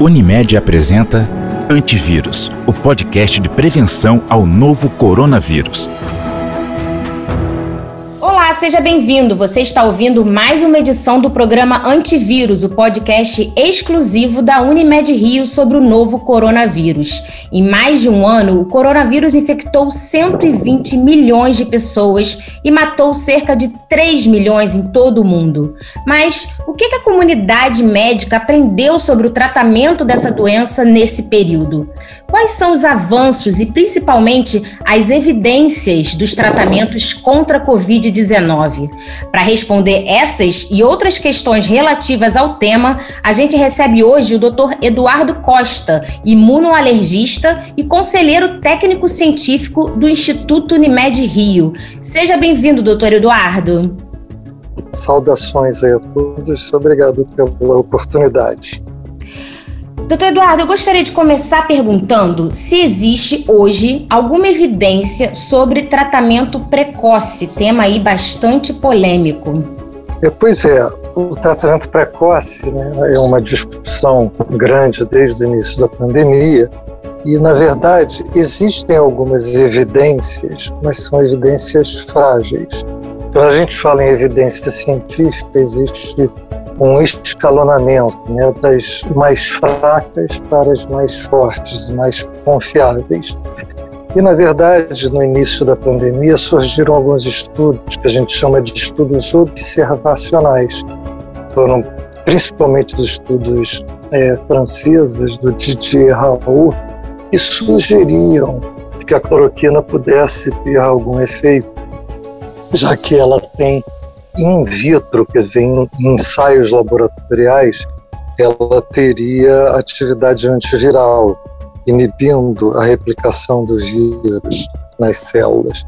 Unimed apresenta Antivírus, o podcast de prevenção ao novo coronavírus. Seja bem-vindo. Você está ouvindo mais uma edição do programa Antivírus, o podcast exclusivo da Unimed Rio sobre o novo coronavírus. Em mais de um ano, o coronavírus infectou 120 milhões de pessoas e matou cerca de 3 milhões em todo o mundo. Mas o que a comunidade médica aprendeu sobre o tratamento dessa doença nesse período? Quais são os avanços e, principalmente, as evidências dos tratamentos contra a Covid-19? Para responder essas e outras questões relativas ao tema, a gente recebe hoje o Dr. Eduardo Costa, imunoalergista e conselheiro técnico-científico do Instituto Unimed Rio. Seja bem-vindo, doutor Eduardo. Saudações a todos, obrigado pela oportunidade. Doutor Eduardo, eu gostaria de começar perguntando se existe hoje alguma evidência sobre tratamento precoce, tema aí bastante polêmico. É, pois é, o tratamento precoce né, é uma discussão grande desde o início da pandemia e, na verdade, existem algumas evidências, mas são evidências frágeis. Quando a gente fala em evidência científica, existe um escalonamento né, das mais fracas para as mais fortes e mais confiáveis. E, na verdade, no início da pandemia, surgiram alguns estudos que a gente chama de estudos observacionais. Foram principalmente os estudos é, franceses do Didier Raoult, que sugeriam que a cloroquina pudesse ter algum efeito, já que ela tem in vitro, quer dizer, em ensaios laboratoriais, ela teria atividade antiviral, inibindo a replicação do vírus nas células.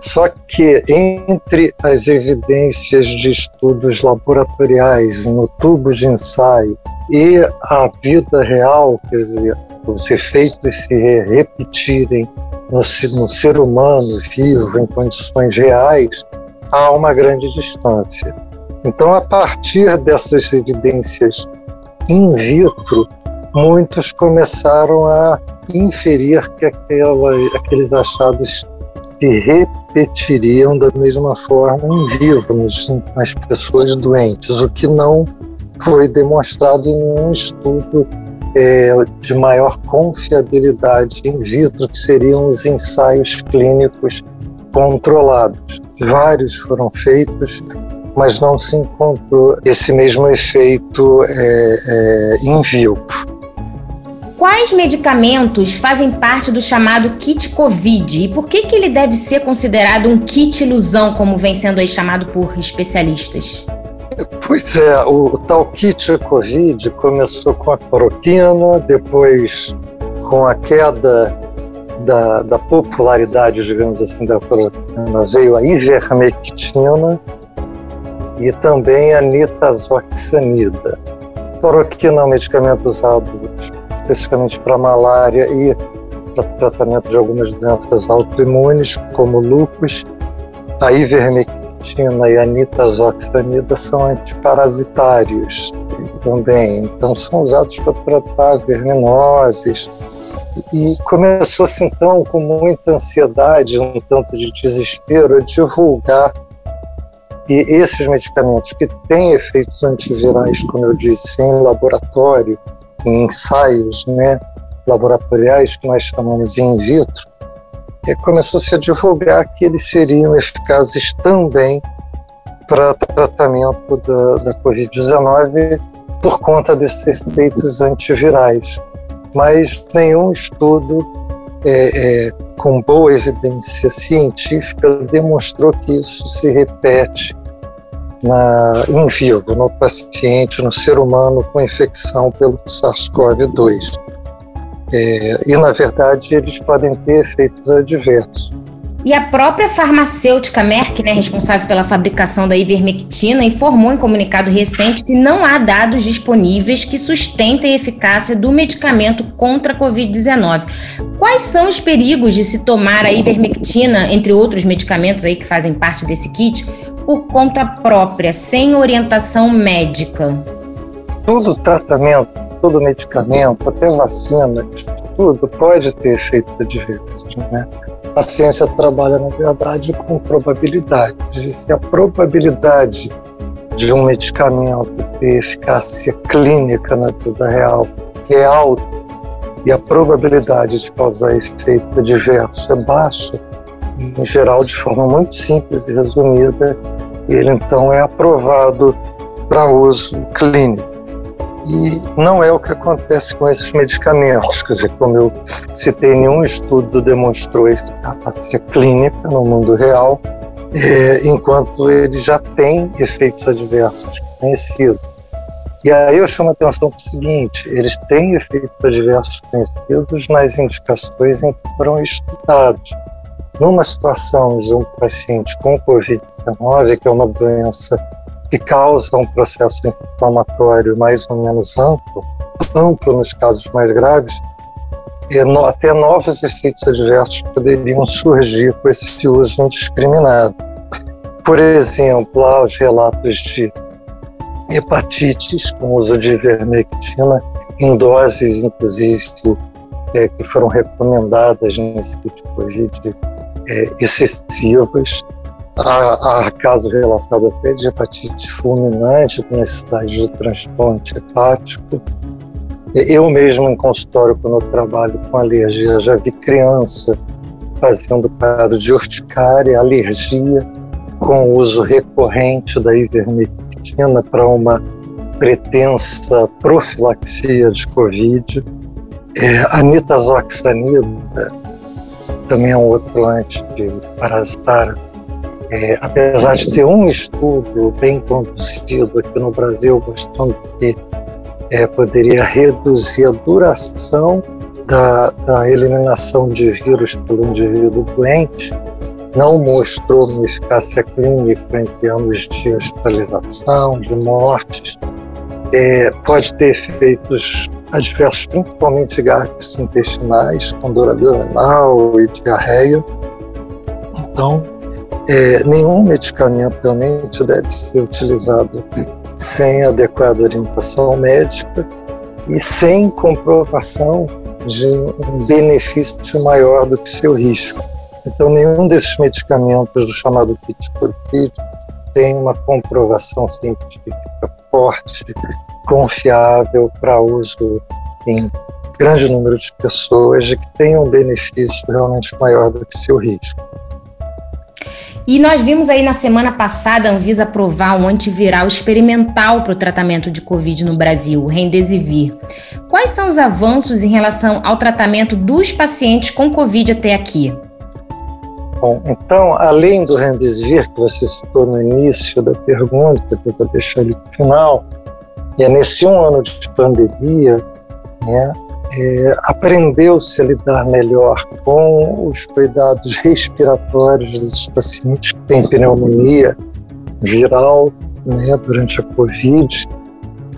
Só que entre as evidências de estudos laboratoriais no tubo de ensaio e a vida real, quer dizer, os efeitos se repetirem no, no ser humano vivo, em condições reais, há uma grande distância. Então, a partir dessas evidências in vitro, muitos começaram a inferir que aquela, aqueles achados se repetiriam da mesma forma em vivo nas pessoas doentes, o que não foi demonstrado em nenhum estudo é, de maior confiabilidade in vitro, que seriam os ensaios clínicos controlados. Vários foram feitos, mas não se encontrou esse mesmo efeito é, é, in vivo. Quais medicamentos fazem parte do chamado kit COVID e por que, que ele deve ser considerado um kit ilusão, como vem sendo aí chamado por especialistas? Pois é, o, o tal kit COVID começou com a cloroquina, depois com a queda da, da popularidade, digamos assim, da cloroquina, veio a ivermectina e também a nitazoxanida. Cloroquina é um medicamento usado especificamente para malária e para tratamento de algumas doenças autoimunes, como lúpus. A ivermectina e a nitazoxanida são antiparasitários também, então são usados para tratar verminoses, e começou-se então, com muita ansiedade, um tanto de desespero, a divulgar que esses medicamentos que têm efeitos antivirais, como eu disse, em laboratório, em ensaios né, laboratoriais, que nós chamamos in vitro, começou-se a divulgar que eles seriam eficazes também para tratamento da, da Covid-19 por conta desses efeitos antivirais mas nenhum estudo é, é, com boa evidência científica demonstrou que isso se repete na, em vivo, no paciente, no ser humano com infecção pelo SARS-CoV-2. É, e, na verdade, eles podem ter efeitos adversos. E a própria farmacêutica Merck, né, responsável pela fabricação da ivermectina, informou em comunicado recente que não há dados disponíveis que sustentem a eficácia do medicamento contra a Covid-19. Quais são os perigos de se tomar a ivermectina, entre outros medicamentos aí que fazem parte desse kit, por conta própria, sem orientação médica? Todo tratamento todo medicamento, até vacina, tudo pode ter efeito adverso. Né? A ciência trabalha, na verdade, com probabilidades. E se a probabilidade de um medicamento ter eficácia clínica na vida real é alta e a probabilidade de causar efeito adverso é baixa, em geral, de forma muito simples e resumida, ele então é aprovado para uso clínico. E não é o que acontece com esses medicamentos. Quer dizer, como eu citei, nenhum estudo demonstrou eficácia clínica no mundo real, é, enquanto ele já tem efeitos adversos conhecidos. E aí eu chamo a atenção para o seguinte: eles têm efeitos adversos conhecidos nas indicações em que foram estudados. Numa situação de um paciente com Covid-19, que é uma doença que causa um processo inflamatório mais ou menos amplo, amplo nos casos mais graves, e no, até novos efeitos adversos poderiam surgir com esse uso indiscriminado. Por exemplo, há os relatos de hepatites com uso de ivermectina em doses, inclusive, é, que foram recomendadas nesse kit Covid é, excessivas. Há, há casos relatados até de hepatite fulminante com necessidade de transplante hepático. Eu mesmo, em consultório, quando eu trabalho com alergia, já vi criança fazendo quadro de urticária, alergia, com uso recorrente da ivermectina para uma pretensa profilaxia de Covid. É, a nitazoxanida também é um outro antiparasitário é, apesar de ter um estudo bem conduzido aqui no Brasil, mostrando que é, poderia reduzir a duração da, da, eliminação de vírus pelo indivíduo doente, não mostrou uma eficácia clínica em termos de hospitalização, de mortes. É, pode ter efeitos adversos, principalmente gastrointestinais, com dor abdominal e diarreia. Então, é, nenhum medicamento realmente deve ser utilizado sem adequada orientação médica e sem comprovação de um benefício maior do que seu risco. Então, nenhum desses medicamentos do chamado kit tem uma comprovação científica forte, confiável para uso em grande número de pessoas e que tenha um benefício realmente maior do que seu risco. E nós vimos aí na semana passada a Anvisa aprovar um antiviral experimental para o tratamento de Covid no Brasil, o Remdesivir. Quais são os avanços em relação ao tratamento dos pacientes com Covid até aqui? Bom, então, além do Remdesivir, que você citou no início da pergunta, que eu vou deixar ele para o final, é nesse um ano de pandemia, né, é, aprendeu-se a lidar melhor com os cuidados respiratórios dos pacientes que têm pneumonia viral né, durante a Covid,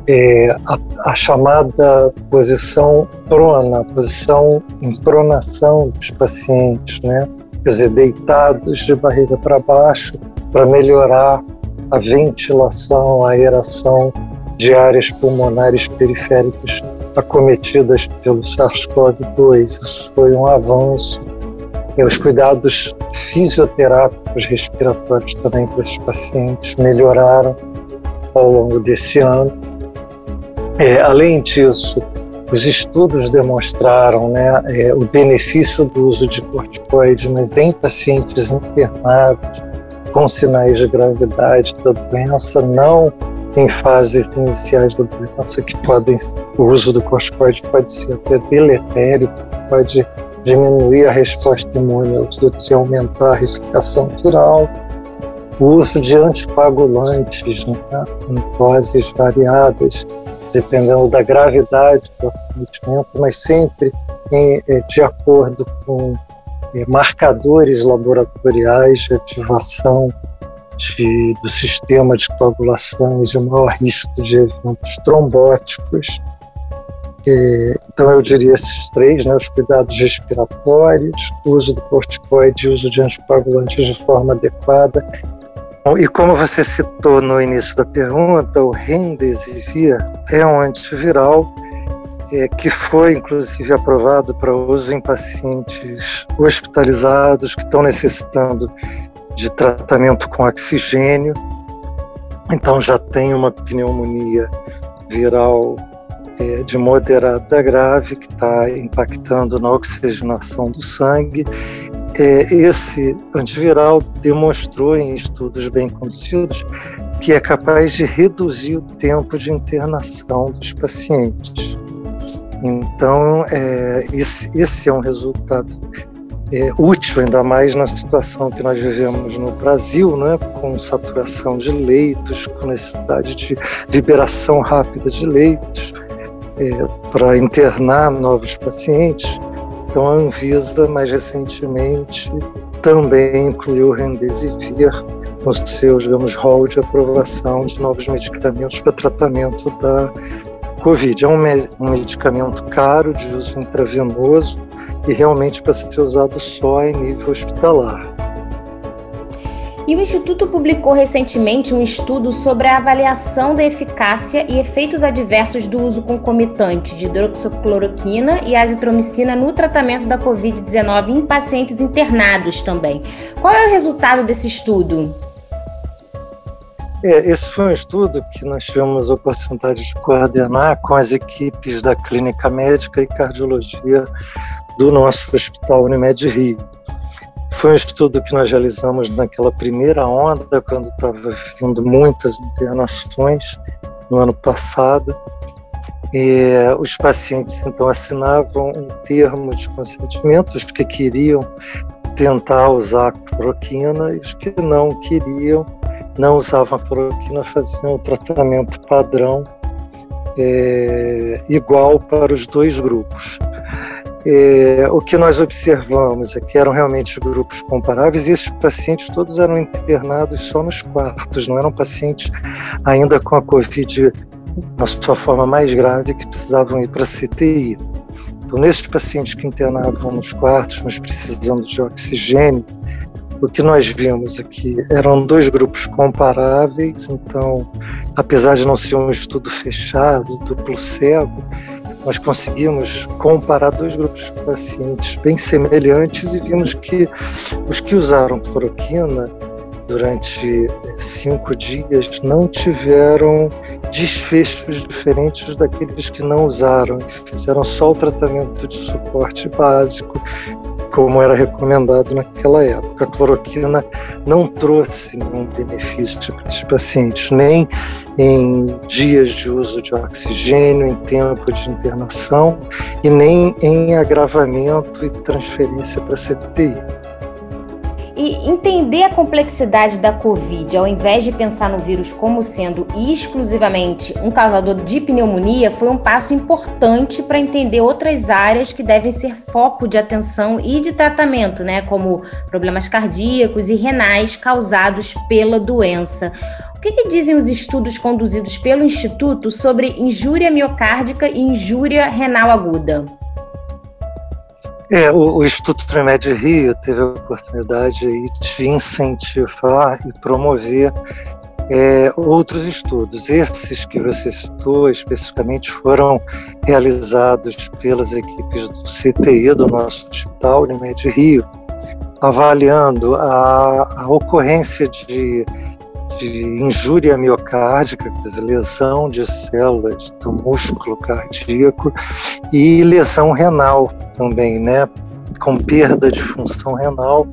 é, a, a, chamada posição prona, posição em pronação dos pacientes, né? quer dizer, deitados de barriga para baixo para melhorar a ventilação, a aeração de áreas pulmonares periféricas acometidas pelo SARS-CoV-2. Isso foi um avanço. E os cuidados fisioterápicos respiratórios também para esses pacientes melhoraram ao longo desse ano. É, além disso, os estudos demonstraram né, é, o benefício do uso de corticoide, mas em pacientes internados com sinais de gravidade da doença, não em fases iniciais da doença que podem, o uso do corticoide pode ser até deletério, pode diminuir a resposta imune outros e aumentar a replicação viral. O uso de anticoagulantes né, em doses variadas, dependendo da gravidade do acometimento, mas sempre em, é, de acordo com é, marcadores laboratoriais de ativação de, do sistema de coagulação e de maior risco de eventos trombóticos. É, então, eu diria esses três, né, os cuidados respiratórios, uso do corticoide e uso de anticoagulantes de forma adequada. E como você citou no início da pergunta, o Remdesivir é um antiviral é, que foi inclusive aprovado para uso em pacientes hospitalizados que estão necessitando de tratamento com oxigênio. Então já tem uma pneumonia viral é, de moderada a grave que está impactando na oxigenação do sangue. É, esse antiviral demonstrou em estudos bem conduzidos que é capaz de reduzir o tempo de internação dos pacientes. Então, é, esse, esse é um resultado é, útil, ainda mais na situação que nós vivemos no Brasil, né, com saturação de leitos, com necessidade de liberação rápida de leitos é, para internar novos pacientes. Então, a Anvisa, mais recentemente, também incluiu o Remdesivir no seu, digamos, hall de aprovação de novos medicamentos para tratamento da Covid. É um, me um medicamento caro, de uso intravenoso e realmente para ser usado só em nível hospitalar. E o Instituto publicou recentemente um estudo sobre a avaliação da eficácia e efeitos adversos do uso concomitante de hidroxicloroquina e azitromicina no tratamento da Covid-19 em pacientes internados também. Qual é o resultado desse estudo? É, esse foi um estudo que nós tivemos a oportunidade de coordenar com as equipes da Clínica Médica e Cardiologia do nosso Hospital Unimed Rio. Foi um estudo que nós realizamos naquela primeira onda, quando estava vindo muitas internações no ano passado. E os pacientes então assinavam um termo de consentimento, os que queriam tentar usar cloroquina e os que não queriam não usavam a cloroquina faziam o tratamento padrão é, igual para os dois grupos. É, o que nós observamos é que eram realmente grupos comparáveis e esses pacientes todos eram internados só nos quartos, não eram pacientes ainda com a Covid na sua forma mais grave que precisavam ir para a CTI. Então, nesses pacientes que internavam nos quartos, mas precisando de oxigênio, o que nós vimos aqui eram dois grupos comparáveis, então, apesar de não ser um estudo fechado, duplo cego, nós conseguimos comparar dois grupos de pacientes bem semelhantes e vimos que os que usaram cloroquina durante eh, cinco dias não tiveram desfechos diferentes daqueles que não usaram, fizeram só o tratamento de suporte básico como era recomendado naquela época. A cloroquina não trouxe nenhum benefício para esses pacientes, nem em dias de uso de oxigênio, em tempo de internação e nem em agravamento e transferência para CTI. E entender a complexidade da Covid, ao invés de pensar no vírus como sendo exclusivamente um causador de pneumonia, foi um passo importante para entender outras áreas que devem ser foco de atenção e de tratamento, né, como problemas cardíacos e renais causados pela doença. O que, que, dizem os estudos conduzidos pelo Instituto sobre injúria miocárdica e injúria renal aguda? É, o, o Instituto Tremed Rio teve a oportunidade de incentivar e promover é, outros estudos. Esses que você citou especificamente foram realizados pelas equipes do CTI do nosso hospital, Unimed Rio, avaliando a, a ocorrência de de injúria miocárdica, quer dizer, lesão de células do músculo cardíaco, e lesão renal também, né? Com perda de função renal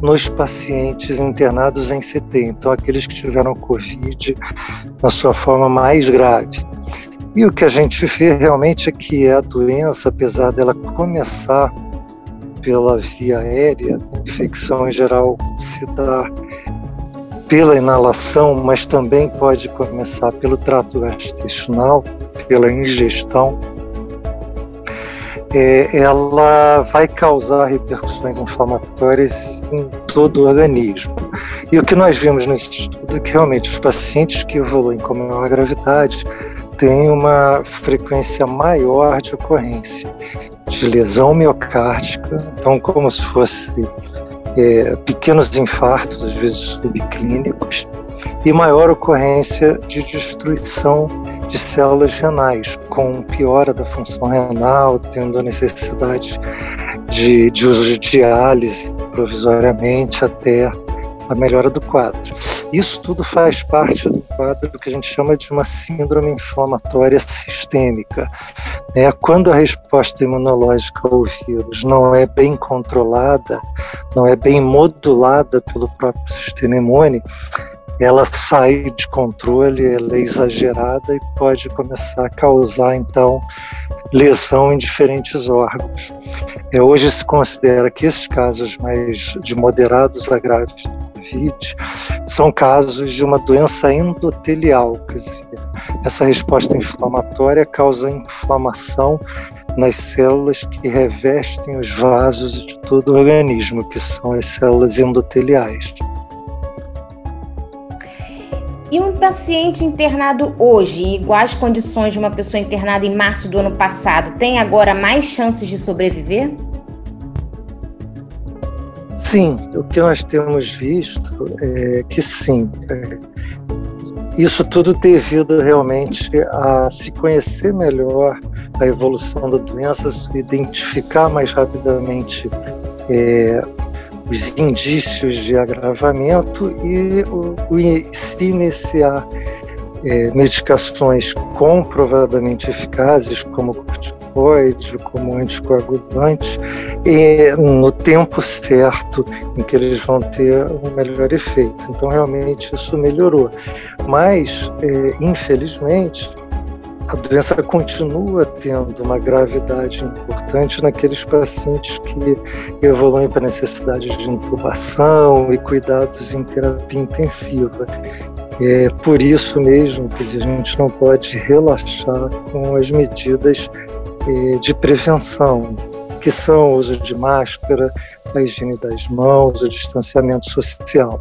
nos pacientes internados em CT, então aqueles que tiveram Covid na sua forma mais grave. E o que a gente vê realmente é que a doença, apesar dela começar pela via aérea, a infecção em geral se dá pela inalação, mas também pode começar pelo trato gastrointestinal, pela ingestão, é, ela vai causar repercussões inflamatórias em todo o organismo. E o que nós vimos nesse estudo é que realmente os pacientes que evoluem com maior gravidade têm uma frequência maior de ocorrência de lesão miocárdica, então como se fosse é, pequenos infartos, às vezes subclínicos, e maior ocorrência de destruição de células renais, com piora da função renal, tendo a necessidade de, de uso de diálise provisoriamente até a melhora do quadro. Isso tudo faz parte do quadro que a gente chama de uma síndrome inflamatória sistêmica. É, quando a resposta imunológica ao vírus não é bem controlada, não é bem modulada pelo próprio sistema imune, ela sai de controle, ela é exagerada e pode começar a causar, então, lesão em diferentes órgãos. É, hoje se considera que esses casos mais de moderados a graves do Covid são casos de uma doença endotelial, quer dizer, essa resposta inflamatória causa inflamação nas células que revestem os vasos de todo o organismo, que são as células endoteliais. Paciente internado hoje, em iguais condições de uma pessoa internada em março do ano passado, tem agora mais chances de sobreviver? Sim, o que nós temos visto é que sim. É, isso tudo devido realmente a se conhecer melhor a evolução da doença, identificar mais rapidamente é, os indícios de agravamento e o, o se iniciar é, medicações comprovadamente eficazes, como corticoide, como anticoagulante, e no tempo certo em que eles vão ter um melhor efeito. Então, realmente, isso melhorou. Mas, é, infelizmente, a doença continua tendo uma gravidade importante naqueles pacientes que evoluem para necessidade de intubação e cuidados em terapia intensiva. É por isso mesmo que a gente não pode relaxar com as medidas é, de prevenção, que são o uso de máscara, a higiene das mãos, o distanciamento social.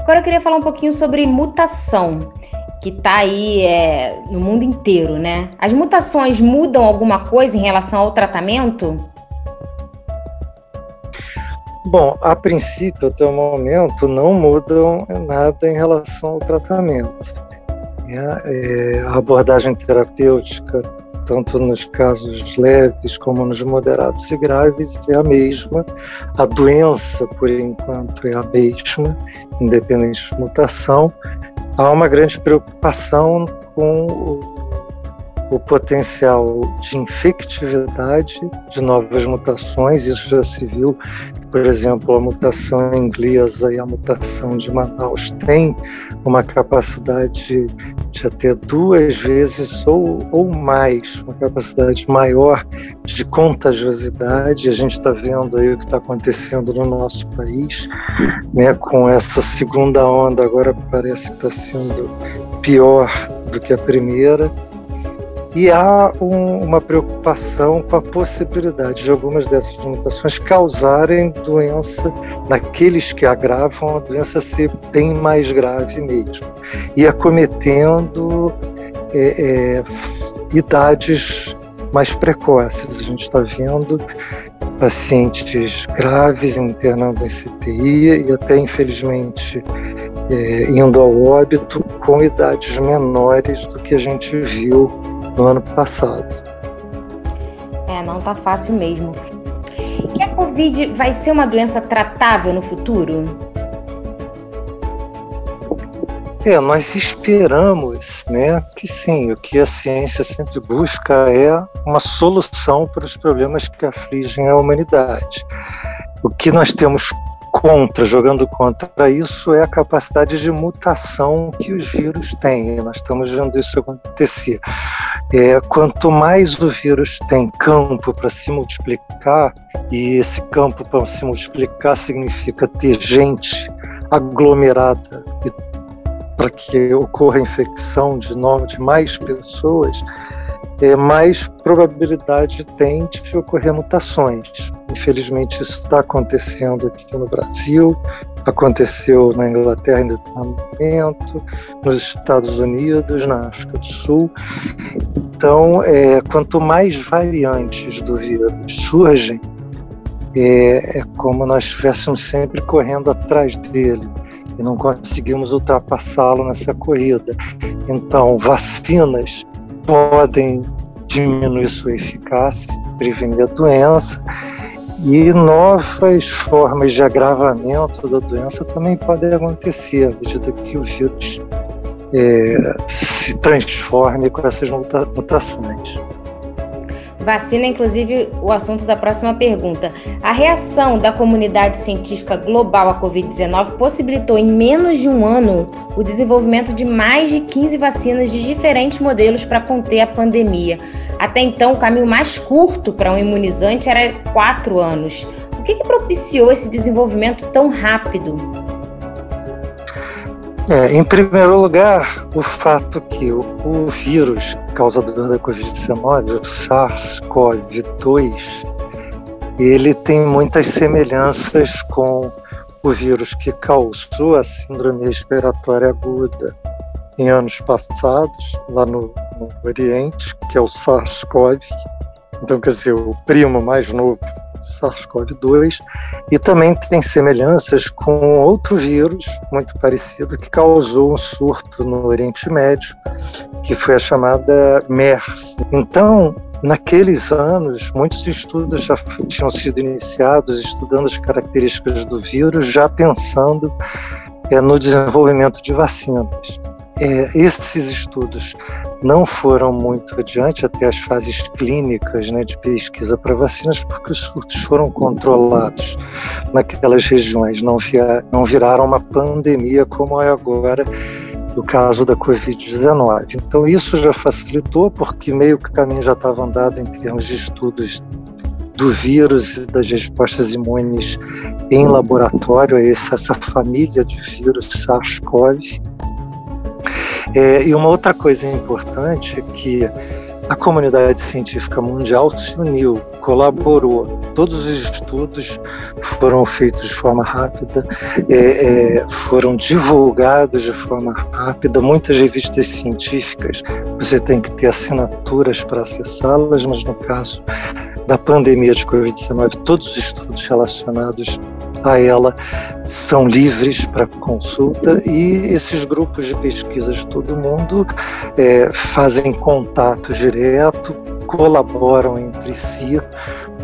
Agora eu queria falar um pouquinho sobre mutação que está aí é, no mundo inteiro, né? As mutações mudam alguma coisa em relação ao tratamento? Bom, a princípio, até o momento, não mudam nada em relação ao tratamento. É, a abordagem terapêutica, tanto nos casos leves como nos moderados e graves, é a mesma. A doença, por enquanto, é a mesma, independente de mutação há uma grande preocupação com o potencial de infectividade de novas mutações. Isso já se viu, por exemplo, a mutação inglesa e a mutação de Manaus têm uma capacidade de até duas vezes ou, ou mais, uma capacidade maior de contagiosidade. A gente está vendo aí o que está acontecendo no nosso país, né, com essa segunda onda, agora parece que está sendo pior do que a primeira. E há um, uma preocupação com a possibilidade de algumas dessas mutações causarem doença naqueles que agravam a doença ser bem mais grave mesmo e acometendo é, é, idades mais precoces. A gente está vendo pacientes graves internando em CTI e até infelizmente é, indo ao óbito com idades menores do que a gente viu no ano passado. É, não tá fácil mesmo. Que a Covid vai ser uma doença tratável no futuro? É, nós esperamos, né, que sim, o que a ciência sempre busca é uma solução para os problemas que afligem a humanidade. O que nós temos contra, jogando contra isso, é a capacidade de mutação que os vírus têm. Nós estamos vendo isso acontecer. É, quanto mais o vírus tem campo para se multiplicar, e esse campo para se multiplicar significa ter gente aglomerada para que ocorra a infecção de, de mais pessoas, é, mais probabilidade tem de ocorrer mutações. Infelizmente, isso está acontecendo aqui no Brasil, aconteceu na Inglaterra em determinado nos Estados Unidos, na África do Sul. Então, é, quanto mais variantes do vírus surgem, é, é como nós estivéssemos sempre correndo atrás dele. e não conseguimos ultrapassá-lo nessa corrida. Então, vacinas podem diminuir sua eficácia, prevenir a doença, e novas formas de agravamento da doença também podem acontecer à medida que o vírus é, se transforme com essas mutações. Vacina, inclusive, o assunto da próxima pergunta. A reação da comunidade científica global à Covid-19 possibilitou em menos de um ano o desenvolvimento de mais de 15 vacinas de diferentes modelos para conter a pandemia. Até então, o caminho mais curto para um imunizante era quatro anos. O que, que propiciou esse desenvolvimento tão rápido? É, em primeiro lugar, o fato que o, o vírus causador da Covid-19, o SARS-CoV-2, ele tem muitas semelhanças com o vírus que causou a síndrome respiratória aguda em anos passados, lá no, no Oriente, que é o SARS-CoV. Então, quer dizer, o primo mais novo SARS-CoV-2 e também tem semelhanças com outro vírus muito parecido que causou um surto no Oriente Médio, que foi a chamada MERS. Então, naqueles anos, muitos estudos já tinham sido iniciados estudando as características do vírus, já pensando é, no desenvolvimento de vacinas. É, esses estudos não foram muito adiante até as fases clínicas né, de pesquisa para vacinas, porque os surtos foram controlados naquelas regiões, não, via, não viraram uma pandemia como é agora no caso da Covid-19. Então, isso já facilitou, porque meio que o caminho já estava andado em termos de estudos do vírus e das respostas imunes em laboratório, essa, essa família de vírus SARS-CoV é, e uma outra coisa importante é que a comunidade científica mundial se uniu, colaborou. Todos os estudos foram feitos de forma rápida, é, é, foram divulgados de forma rápida. Muitas revistas científicas você tem que ter assinaturas para acessá-las, mas no caso da pandemia de Covid-19, todos os estudos relacionados a ela são livres para consulta e esses grupos de pesquisas de todo mundo é, fazem contato direto, colaboram entre si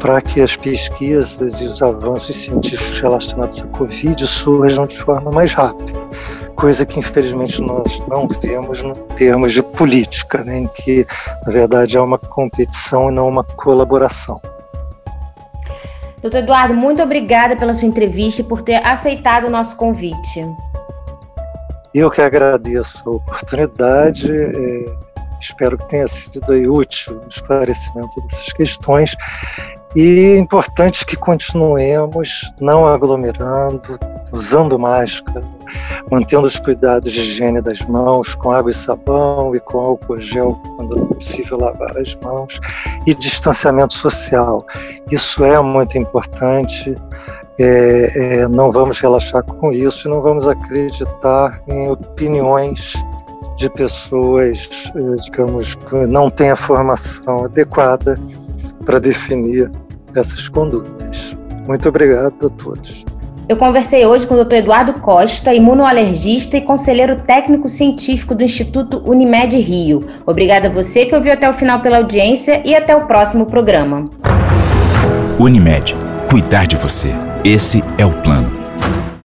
para que as pesquisas e os avanços científicos relacionados à Covid surjam de forma mais rápida, coisa que infelizmente nós não vemos no termos de política, né, em que na verdade é uma competição e não uma colaboração. Doutor Eduardo, muito obrigada pela sua entrevista e por ter aceitado o nosso convite. Eu que agradeço a oportunidade. É, espero que tenha sido aí útil o esclarecimento dessas questões. E é importante que continuemos não aglomerando, usando máscara, mantendo os cuidados de higiene das mãos com água e sabão e com álcool gel quando possível lavar as mãos e distanciamento social. Isso é muito importante. É, é, não vamos relaxar com isso não vamos acreditar em opiniões de pessoas, é, digamos, que não têm a formação adequada para definir essas condutas. Muito obrigado a todos. Eu conversei hoje com o Dr. Eduardo Costa, imunoalergista e conselheiro técnico científico do Instituto Unimed Rio. Obrigada a você que ouviu até o final pela audiência e até o próximo programa. Unimed, cuidar de você. Esse é o plano.